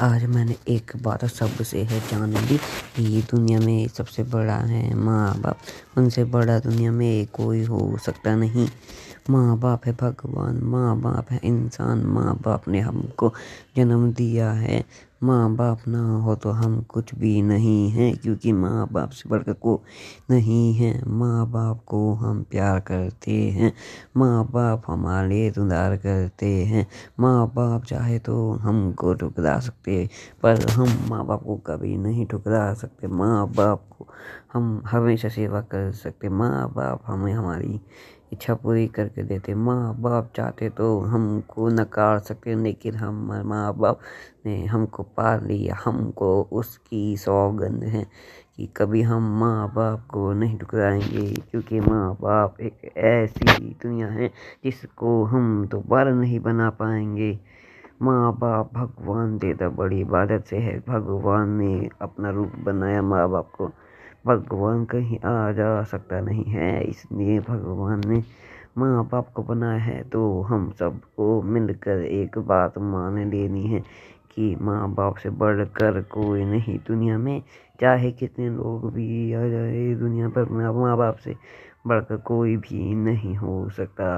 आज मैंने एक बात सबसे है जान ली। ये दुनिया में सबसे बड़ा है माँ बाप उनसे बड़ा दुनिया में कोई हो सकता नहीं। माँ बाप है भगवान माँ बाप है इंसान। माँ बाप ने हमको जन्म दिया है। माँ बाप ना हो तो हम कुछ भी नहीं हैं, क्योंकि माँ बाप से बढ़कर को नहीं है। माँ बाप को हम प्यार करते हैं। माँ बाप हमारे लिए दुदार करते हैं। माँ बाप चाहे तो हमको ठुकरा सकते पर हम माँ बाप को कभी नहीं ठुकरा सकते। माँ बाप को हम हमेशा सेवा कर सकते। माँ बाप हमें हमारी इच्छा पूरी करके देते। माँ बाप चाहते तो हमको नकार सकते, लेकिन हम माँ बाप ने हमको पाल लिया। हमको उसकी सौगंध है कि कभी हम माँ बाप को नहीं ठुकराएँगे, क्योंकि माँ बाप एक ऐसी दुनिया है जिसको हम दोबारा नहीं बना पाएँगे। माँ बाप भगवान देता बड़ी इबादत से है। भगवान ने अपना रूप बनाया माँ बाप को। भगवान कहीं आ जा सकता नहीं है। इसलिए भगवान ने माँ बाप को बनाया है तो हम सबको मिलकर एक बात मान लेनी है कि माँ बाप से बढ़कर कोई नहीं दुनिया में। चाहे कितने लोग भी आ जाए दुनिया पर माँ बाप से बढ़कर कोई भी नहीं हो सकता।